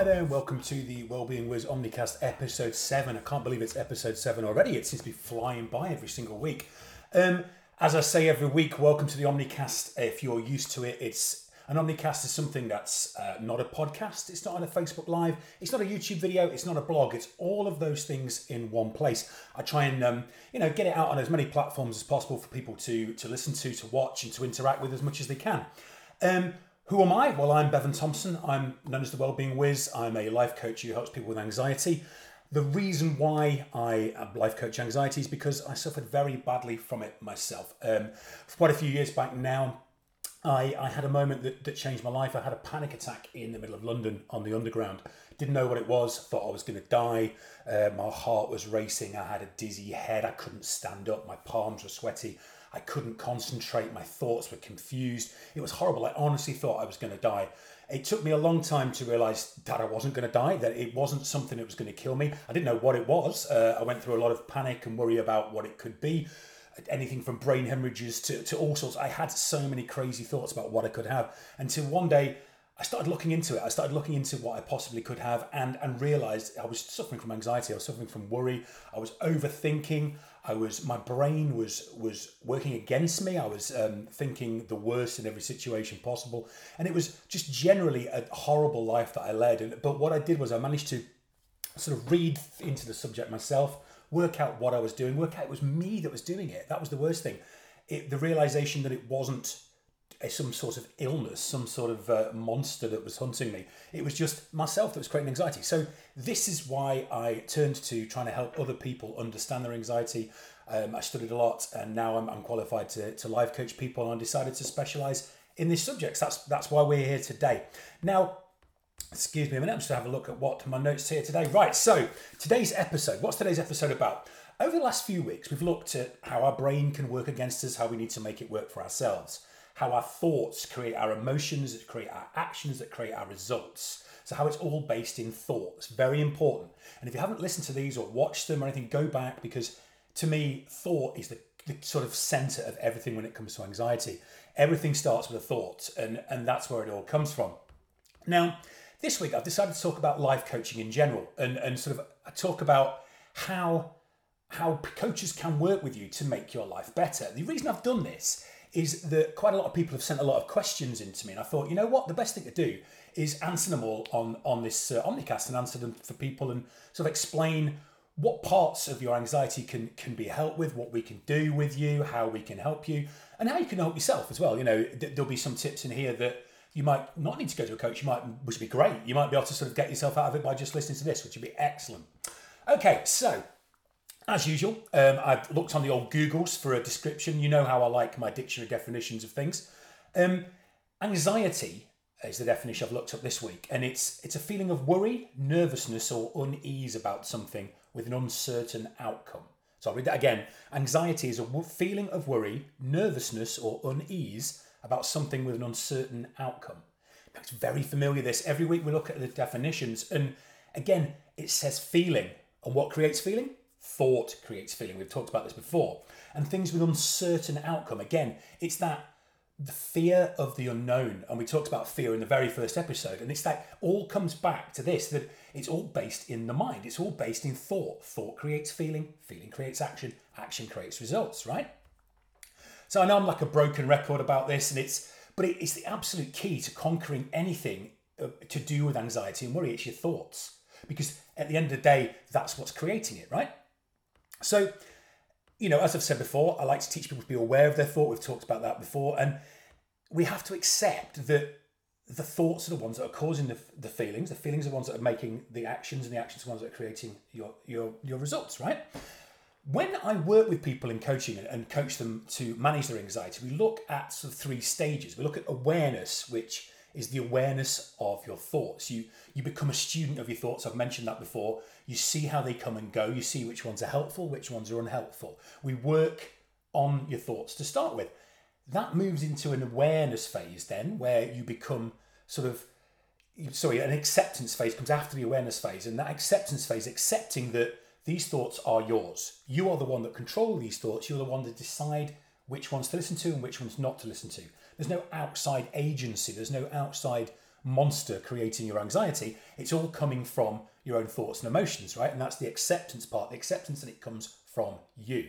Hi there, and welcome to the Wellbeing Whizz Omnicast episode 7. I can't believe it's episode 7 already. It seems to be flying by every single week. Um, as I say every week, welcome to the Omnicast. If you're used to it, it's an Omnicast is something that's uh, not a podcast, it's not on a Facebook Live, it's not a YouTube video, it's not a blog, it's all of those things in one place. I try and um, you know get it out on as many platforms as possible for people to to listen to, to watch, and to interact with as much as they can. Um, who am I? Well, I'm Bevan Thompson. I'm known as the Wellbeing Whizz. I'm a life coach who helps people with anxiety. The reason why I life coach anxiety is because I suffered very badly from it myself. Um, quite a few years back now, I, I had a moment that, that changed my life. I had a panic attack in the middle of London on the underground. Didn't know what it was, thought I was going to die. Uh, my heart was racing. I had a dizzy head. I couldn't stand up. My palms were sweaty. I couldn't concentrate. My thoughts were confused. It was horrible. I honestly thought I was going to die. It took me a long time to realize that I wasn't going to die, that it wasn't something that was going to kill me. I didn't know what it was. Uh, I went through a lot of panic and worry about what it could be anything from brain hemorrhages to, to all sorts. I had so many crazy thoughts about what I could have until one day I started looking into it. I started looking into what I possibly could have and, and realized I was suffering from anxiety. I was suffering from worry. I was overthinking. I was my brain was was working against me. I was um, thinking the worst in every situation possible, and it was just generally a horrible life that I led. And, but what I did was I managed to sort of read into the subject myself, work out what I was doing, work out it was me that was doing it. That was the worst thing. It, the realization that it wasn't some sort of illness, some sort of uh, monster that was hunting me. It was just myself that was creating anxiety. So this is why I turned to trying to help other people understand their anxiety. Um, I studied a lot, and now I'm, I'm qualified to, to life coach people, and I decided to specialize in these subjects. That's that's why we're here today. Now, excuse me a minute. I'm just going to have a look at what my notes here today. Right. So today's episode. What's today's episode about? Over the last few weeks, we've looked at how our brain can work against us, how we need to make it work for ourselves how our thoughts create our emotions, that create our actions, that create our results. So, how it's all based in thought. It's very important. And if you haven't listened to these or watched them or anything, go back because to me, thought is the, the sort of center of everything when it comes to anxiety. Everything starts with a thought, and, and that's where it all comes from. Now, this week I've decided to talk about life coaching in general and, and sort of talk about how how coaches can work with you to make your life better. The reason I've done this is that quite a lot of people have sent a lot of questions into me, and I thought, you know what, the best thing to do is answer them all on on this uh, Omnicast and answer them for people and sort of explain what parts of your anxiety can can be helped with, what we can do with you, how we can help you, and how you can help yourself as well. You know, th- there'll be some tips in here that you might not need to go to a coach. You might, which would be great. You might be able to sort of get yourself out of it by just listening to this, which would be excellent. Okay, so as usual, um, I've looked on the old Googles for a description. You know how I like my dictionary definitions of things. Um, anxiety is the definition I've looked up this week, and it's it's a feeling of worry, nervousness, or unease about something with an uncertain outcome. So I'll read that again. Anxiety is a w- feeling of worry, nervousness, or unease about something with an uncertain outcome. Now, it's very familiar. This every week we look at the definitions, and again, it says feeling, and what creates feeling? Thought creates feeling. We've talked about this before. And things with uncertain outcome. Again, it's that the fear of the unknown. And we talked about fear in the very first episode. And it's that all comes back to this that it's all based in the mind. It's all based in thought. Thought creates feeling, feeling creates action, action creates results, right? So I know I'm like a broken record about this, and it's but it's the absolute key to conquering anything uh, to do with anxiety and worry. It's your thoughts. Because at the end of the day, that's what's creating it, right? So, you know, as I've said before, I like to teach people to be aware of their thought. We've talked about that before. And we have to accept that the thoughts are the ones that are causing the, the feelings. The feelings are the ones that are making the actions, and the actions are the ones that are creating your, your, your results, right? When I work with people in coaching and coach them to manage their anxiety, we look at sort of three stages. We look at awareness, which is the awareness of your thoughts. You you become a student of your thoughts. I've mentioned that before. You see how they come and go. You see which ones are helpful, which ones are unhelpful. We work on your thoughts to start with. That moves into an awareness phase then where you become sort of sorry, an acceptance phase comes after the awareness phase, and that acceptance phase, accepting that these thoughts are yours. You are the one that control these thoughts. You're the one that decide which ones to listen to and which ones not to listen to. there's no outside agency, there's no outside monster creating your anxiety. It's all coming from your own thoughts and emotions, right? And that's the acceptance part, the acceptance that it comes from you.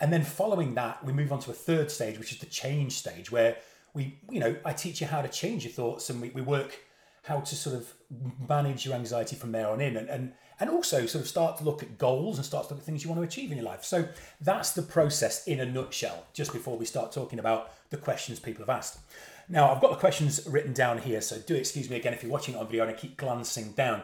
And then following that, we move on to a third stage, which is the change stage, where we, you know, I teach you how to change your thoughts and we, we work how to sort of manage your anxiety from there on in and, and and also sort of start to look at goals and start to look at things you want to achieve in your life. So that's the process in a nutshell, just before we start talking about the questions people have asked. Now, I've got the questions written down here, so do excuse me again if you're watching it on video and I keep glancing down.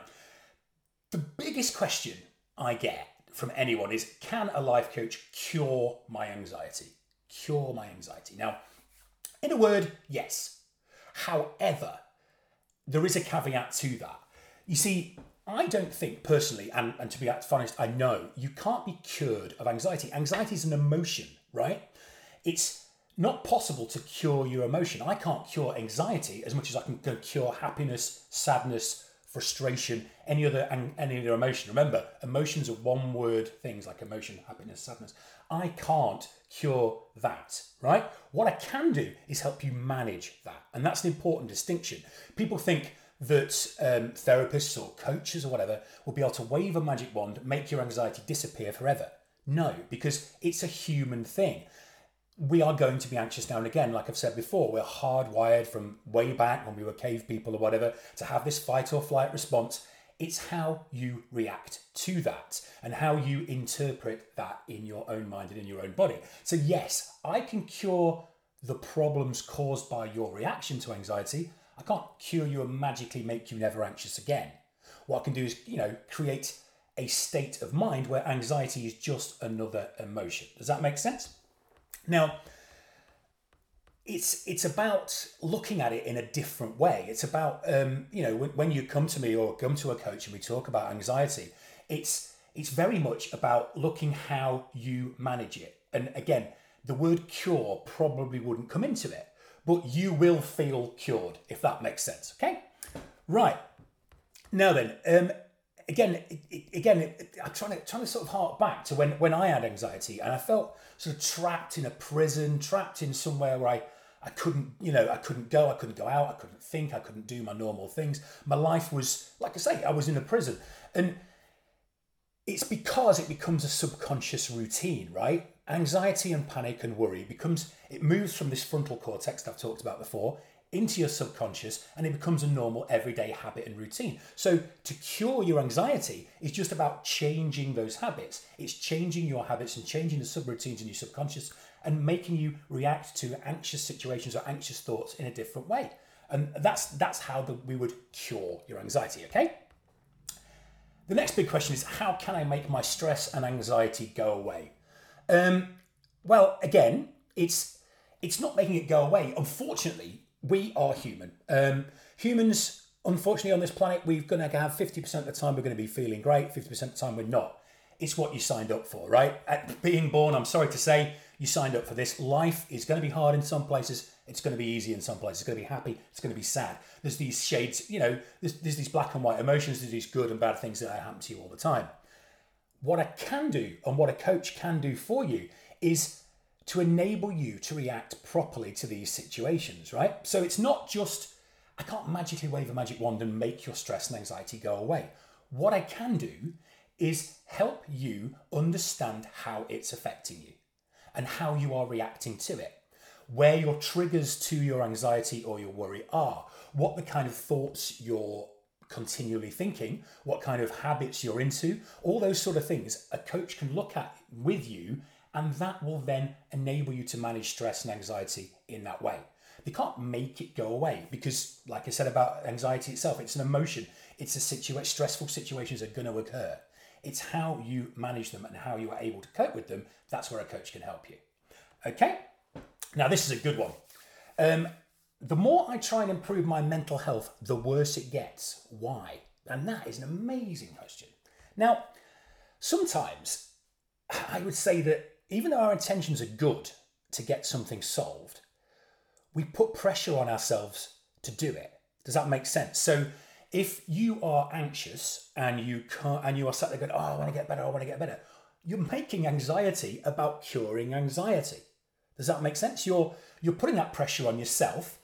The biggest question I get from anyone is Can a life coach cure my anxiety? Cure my anxiety. Now, in a word, yes. However, there is a caveat to that. You see, I don't think personally, and, and to be honest, I know you can't be cured of anxiety. Anxiety is an emotion, right? It's not possible to cure your emotion. I can't cure anxiety as much as I can cure happiness, sadness, frustration, any other any other emotion. Remember, emotions are one word things like emotion, happiness, sadness. I can't cure that, right? What I can do is help you manage that. And that's an important distinction. People think that um, therapists or coaches or whatever will be able to wave a magic wand, make your anxiety disappear forever. No, because it's a human thing. We are going to be anxious now and again, like I've said before. We're hardwired from way back when we were cave people or whatever to have this fight or flight response. It's how you react to that and how you interpret that in your own mind and in your own body. So, yes, I can cure the problems caused by your reaction to anxiety. I can't cure you and magically make you never anxious again. What I can do is, you know, create a state of mind where anxiety is just another emotion. Does that make sense? Now, it's it's about looking at it in a different way. It's about um, you know when, when you come to me or come to a coach and we talk about anxiety, it's it's very much about looking how you manage it. And again, the word cure probably wouldn't come into it but you will feel cured, if that makes sense. Okay? Right. Now then, um, again, again, I'm trying to trying to sort of hark back to when when I had anxiety and I felt sort of trapped in a prison, trapped in somewhere where I I couldn't, you know, I couldn't go, I couldn't go out, I couldn't think, I couldn't do my normal things. My life was, like I say, I was in a prison, and it's because it becomes a subconscious routine, right? Anxiety and panic and worry becomes it moves from this frontal cortex that I've talked about before into your subconscious and it becomes a normal everyday habit and routine. So to cure your anxiety is just about changing those habits. It's changing your habits and changing the subroutines in your subconscious and making you react to anxious situations or anxious thoughts in a different way. And that's that's how the, we would cure your anxiety, okay? The next big question is how can I make my stress and anxiety go away? Um, well, again, it's it's not making it go away. Unfortunately, we are human. Um, humans, unfortunately, on this planet, we're going to have fifty percent of the time we're going to be feeling great, fifty percent of the time we're not. It's what you signed up for, right? At being born, I'm sorry to say, you signed up for this. Life is going to be hard in some places. It's going to be easy in some places. It's going to be happy. It's going to be sad. There's these shades, you know, there's, there's these black and white emotions. There's these good and bad things that happen to you all the time. What I can do and what a coach can do for you is to enable you to react properly to these situations, right? So it's not just, I can't magically wave a magic wand and make your stress and anxiety go away. What I can do is help you understand how it's affecting you and how you are reacting to it, where your triggers to your anxiety or your worry are, what the kind of thoughts you're continually thinking, what kind of habits you're into, all those sort of things a coach can look at with you, and that will then enable you to manage stress and anxiety in that way. They can't make it go away because, like I said about anxiety itself, it's an emotion. It's a situation, stressful situations are going to occur. It's how you manage them and how you are able to cope with them. That's where a coach can help you. Okay, now this is a good one. Um, the more I try and improve my mental health, the worse it gets. Why? And that is an amazing question. Now, sometimes I would say that even though our intentions are good to get something solved, we put pressure on ourselves to do it. Does that make sense? So, if you are anxious and you can't, and you are sat there going, "Oh, I want to get better. I want to get better," you're making anxiety about curing anxiety. Does that make sense? You're you're putting that pressure on yourself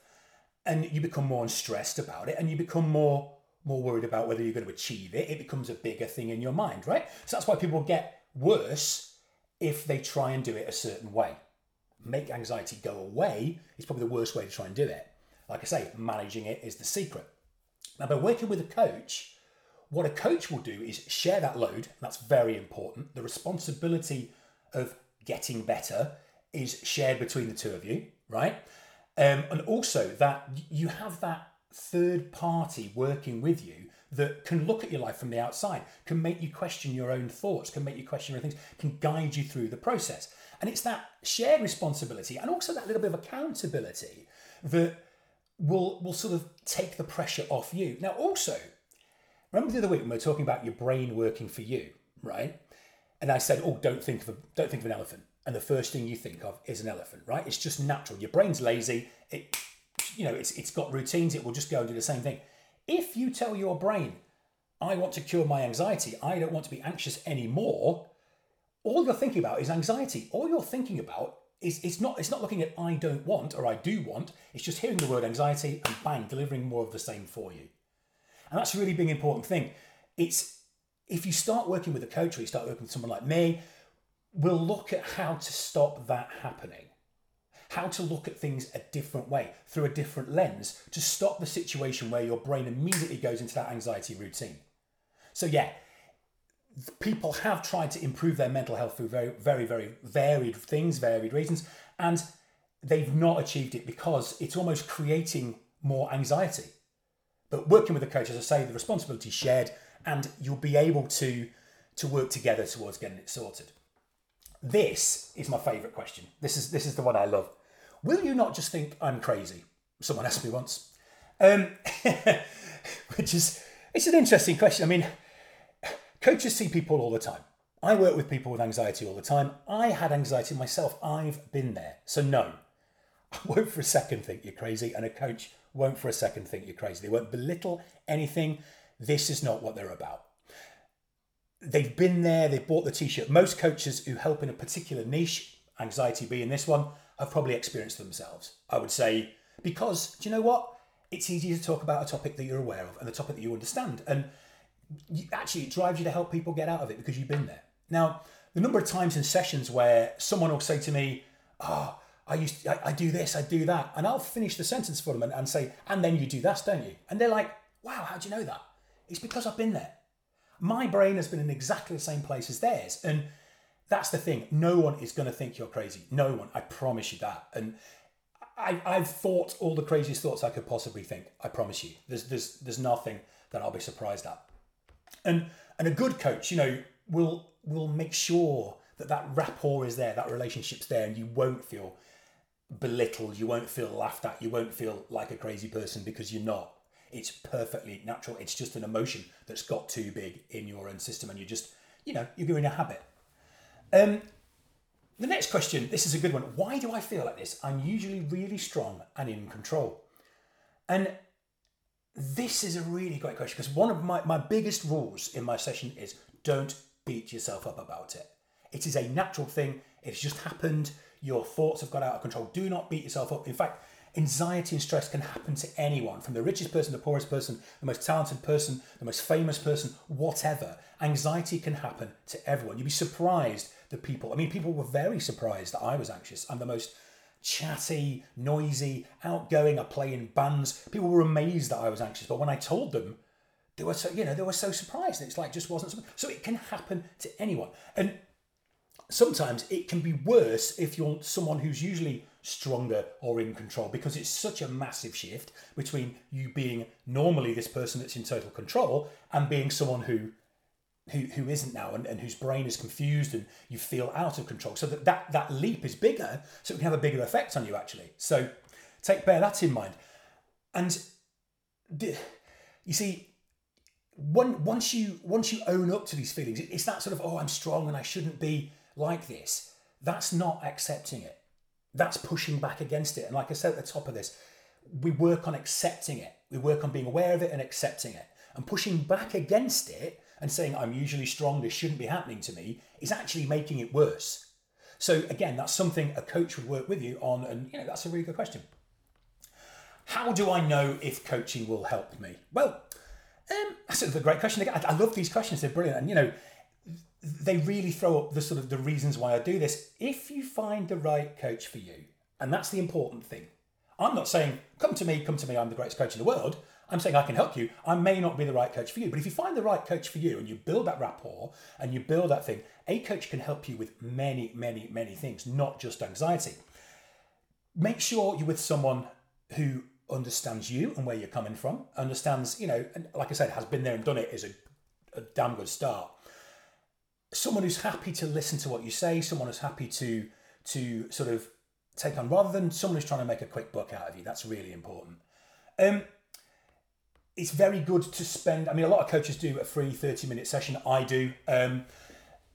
and you become more stressed about it and you become more more worried about whether you're going to achieve it. It becomes a bigger thing in your mind, right? So that's why people get worse if they try and do it a certain way. Make anxiety go away is probably the worst way to try and do it. Like I say, managing it is the secret. Now, by working with a coach, what a coach will do is share that load. That's very important. The responsibility of getting better is shared between the two of you, right? Um, and also that you have that third party working with you that can look at your life from the outside, can make you question your own thoughts, can make you question your own things, can guide you through the process. And it's that shared responsibility and also that little bit of accountability that will will sort of take the pressure off you. Now, also, remember the other week when we were talking about your brain working for you, right? And I said, "Oh, don't think of a, don't think of an elephant." And the first thing you think of is an elephant, right? It's just natural. Your brain's lazy. It, you know, it's it's got routines. It will just go and do the same thing. If you tell your brain, "I want to cure my anxiety. I don't want to be anxious anymore," all you're thinking about is anxiety. All you're thinking about is it's not it's not looking at I don't want or I do want. It's just hearing the word anxiety and bang, delivering more of the same for you. And that's a really big important thing. It's if you start working with a coach or you start working with someone like me, we'll look at how to stop that happening. How to look at things a different way, through a different lens, to stop the situation where your brain immediately goes into that anxiety routine. So, yeah, people have tried to improve their mental health through very, very, very varied things, varied reasons, and they've not achieved it because it's almost creating more anxiety. But working with a coach, as I say, the responsibility is shared, and you'll be able to to work together towards getting it sorted. This is my favourite question. This is this is the one I love. Will you not just think I'm crazy? Someone asked me once, um, which is it's an interesting question. I mean, coaches see people all the time. I work with people with anxiety all the time. I had anxiety myself. I've been there. So no, I won't for a second think you're crazy, and a coach won't for a second think you're crazy. They won't belittle anything. This is not what they're about. They've been there, they've bought the t shirt. Most coaches who help in a particular niche, anxiety being this one, have probably experienced themselves. I would say, because do you know what? It's easy to talk about a topic that you're aware of and the topic that you understand. And actually, it drives you to help people get out of it because you've been there. Now, the number of times in sessions where someone will say to me, Oh, I used to, I, I, do this, I do that, and I'll finish the sentence for them and, and say, and then you do that, don't you? And they're like, wow, how do you know that? It's because I've been there. My brain has been in exactly the same place as theirs. And that's the thing. No one is going to think you're crazy. No one. I promise you that. And I, I've thought all the craziest thoughts I could possibly think. I promise you. There's, there's, there's nothing that I'll be surprised at. And, and a good coach, you know, will, will make sure that that rapport is there, that relationship's there, and you won't feel belittled, you won't feel laughed at, you won't feel like a crazy person because you're not. It's perfectly natural. It's just an emotion that's got too big in your own system, and you just, you know, you're in a habit. Um, the next question, this is a good one. Why do I feel like this? I'm usually really strong and in control. And this is a really great question because one of my, my biggest rules in my session is don't beat yourself up about it. It is a natural thing. It's just happened. Your thoughts have got out of control. Do not beat yourself up. In fact, anxiety and stress can happen to anyone from the richest person, the poorest person, the most talented person, the most famous person, whatever. Anxiety can happen to everyone. You'd be surprised that people, I mean, people were very surprised that I was anxious. I'm the most chatty, noisy, outgoing. I play in bands. People were amazed that I was anxious. But when I told them, they were so, you know, they were so surprised. It's like just wasn't. So it can happen to anyone. And sometimes it can be worse if you're someone who's usually stronger or in control because it's such a massive shift between you being normally this person that's in total control and being someone who who, who isn't now and, and whose brain is confused and you feel out of control. So that, that that leap is bigger so it can have a bigger effect on you actually. So take bear that in mind. And the, you see one, once you once you own up to these feelings it's that sort of oh i'm strong and i shouldn't be like this. That's not accepting it that's pushing back against it. And like I said at the top of this, we work on accepting it. We work on being aware of it and accepting it. And pushing back against it and saying, I'm usually strong, this shouldn't be happening to me, is actually making it worse. So again, that's something a coach would work with you on, and you know that's a really good question. How do I know if coaching will help me? Well, um, that's a great question. I, love these questions; they're brilliant, and you know, they really throw up the sort of the reasons why I do this. If you find the right coach for you, and that's the important thing. I'm not saying come to me, come to me. I'm the greatest coach in the world. I'm saying I can help you. I may not be the right coach for you, but if you find the right coach for you and you build that rapport and you build that thing, a coach can help you with many, many, many things, not just anxiety. Make sure you're with someone who understands you and where you're coming from, understands, you know, and like I said, has been there and done it is a, a damn good start. Someone who's happy to listen to what you say, someone who's happy to to sort of take on rather than someone who's trying to make a quick buck out of you. That's really important. Um, it's very good to spend. I mean, a lot of coaches do a free 30 minute session. I do. Um,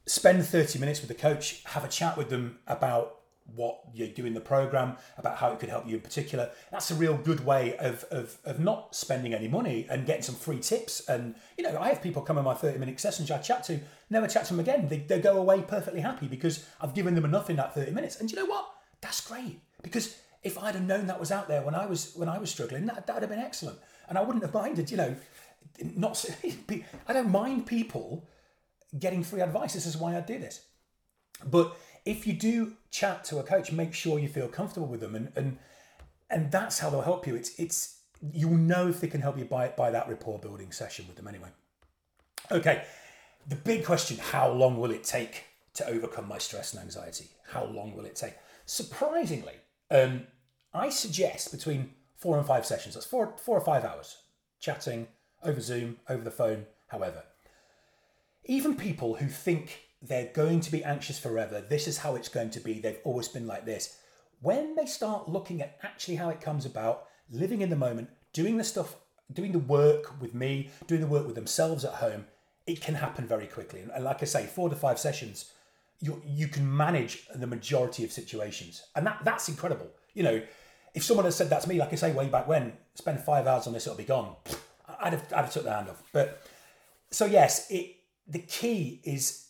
spend 30 minutes with the coach, have a chat with them about what you're doing the program, about how it could help you in particular. That's a real good way of, of, of not spending any money and getting some free tips. And, you know, I have people come in my 30 minute sessions I chat to, never chat to them again. They, they go away perfectly happy because I've given them enough in that 30 minutes. And you know what? That's great because if I'd have known that was out there when I was when I was struggling, that that'd have been excellent, and I wouldn't have minded. You know, not I don't mind people getting free advice. This is why I do this. But if you do chat to a coach, make sure you feel comfortable with them, and and and that's how they'll help you. It's it's you'll know if they can help you by by that rapport building session with them anyway. Okay, the big question: How long will it take to overcome my stress and anxiety? How long will it take? Surprisingly, um, I suggest between four and five sessions. That's four, four or five hours chatting over Zoom, over the phone, however. Even people who think they're going to be anxious forever, this is how it's going to be, they've always been like this. When they start looking at actually how it comes about, living in the moment, doing the stuff, doing the work with me, doing the work with themselves at home, it can happen very quickly. And like I say, four to five sessions you you can manage the majority of situations, and that that's incredible. You know, if someone had said that to me, like I say way back when, spend five hours on this, it'll be gone. I'd have I'd have took the hand off. But so yes, it the key is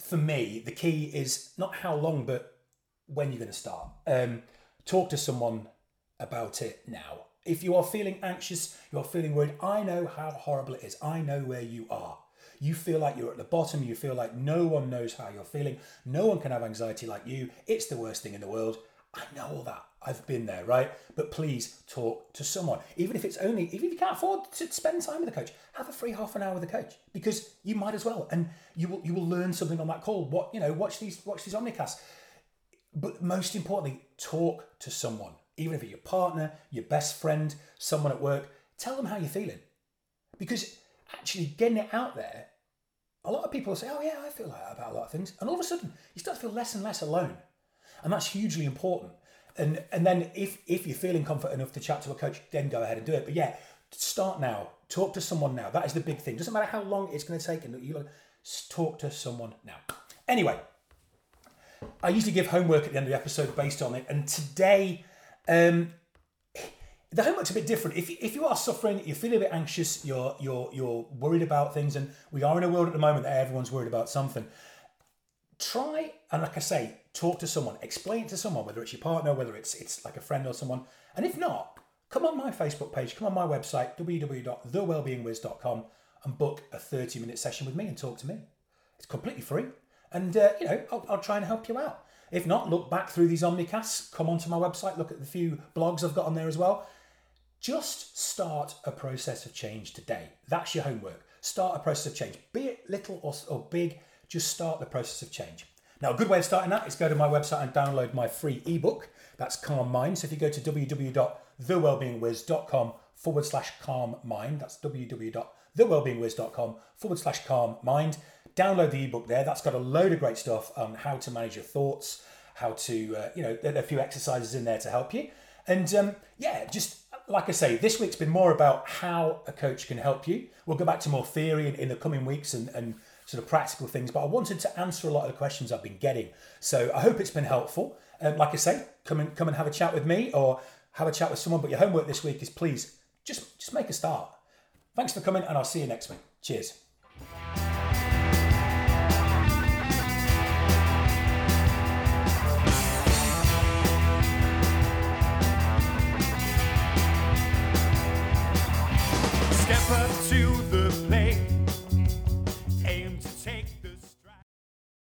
for me. The key is not how long, but when you're going to start. Um, talk to someone about it now. If you are feeling anxious, you are feeling worried. I know how horrible it is. I know where you are you feel like you're at the bottom, you feel like no one knows how you're feeling, no one can have anxiety like you, it's the worst thing in the world. I know all that. I've been there, right? But please talk to someone. Even if it's only, even if you can't afford to spend time with a coach, have a free half an hour with a coach because you might as well, and you will you will learn something on that call. What you know, watch these watch these omnicasts. But most importantly, talk to someone, even if it's your partner, your best friend, someone at work. Tell them how you're feeling, because actually getting it out there a lot of people say, "Oh yeah, I feel like that about a lot of things," and all of a sudden you start to feel less and less alone, and that's hugely important. And and then if if you're feeling comfort enough to chat to a coach, then go ahead and do it. But yeah, start now. Talk to someone now. That is the big thing. Doesn't matter how long it's going to take, and you talk to someone now. Anyway, I usually give homework at the end of the episode based on it, and today um, the homework's a bit different. If, if you are suffering, you're feeling a bit anxious, you're you're you're worried about things, and we are in a world at the moment that everyone's worried about something. Try and like I say, talk to someone, explain it to someone, whether it's your partner, whether it's it's like a friend or someone. And if not, come on my Facebook page, come on my website, www.thewellbeingwhizz.com and book a 30 minute session with me and talk to me. It's completely free. And, uh, you know, I'll, I'll try and help you out. If not, look back through these Omnicasts, come onto my website, look at the few blogs I've got on there as well just start a process of change today. That's your homework. Start a process of change, be it little or, or big, just start the process of change. Now, a good way of starting that is go to my website and download my free ebook. That's Calm Mind. So if you go to www.thewellbeingwhizz.com forward slash calm mind, that's www.thewellbeingwhizz.com forward slash calm mind. Download the ebook there. That's got a load of great stuff on how to manage your thoughts, how to, uh, you know, there are a few exercises in there to help you. And um, yeah, just like I say, this week's been more about how a coach can help you. We'll go back to more theory in, in the coming weeks and, and sort of practical things, but I wanted to answer a lot of the questions I've been getting. So I hope it's been helpful. Um, like I say, come and come and have a chat with me or have a chat with someone. But your homework this week is please just just make a start. Thanks for coming, and I'll see you next week. Cheers.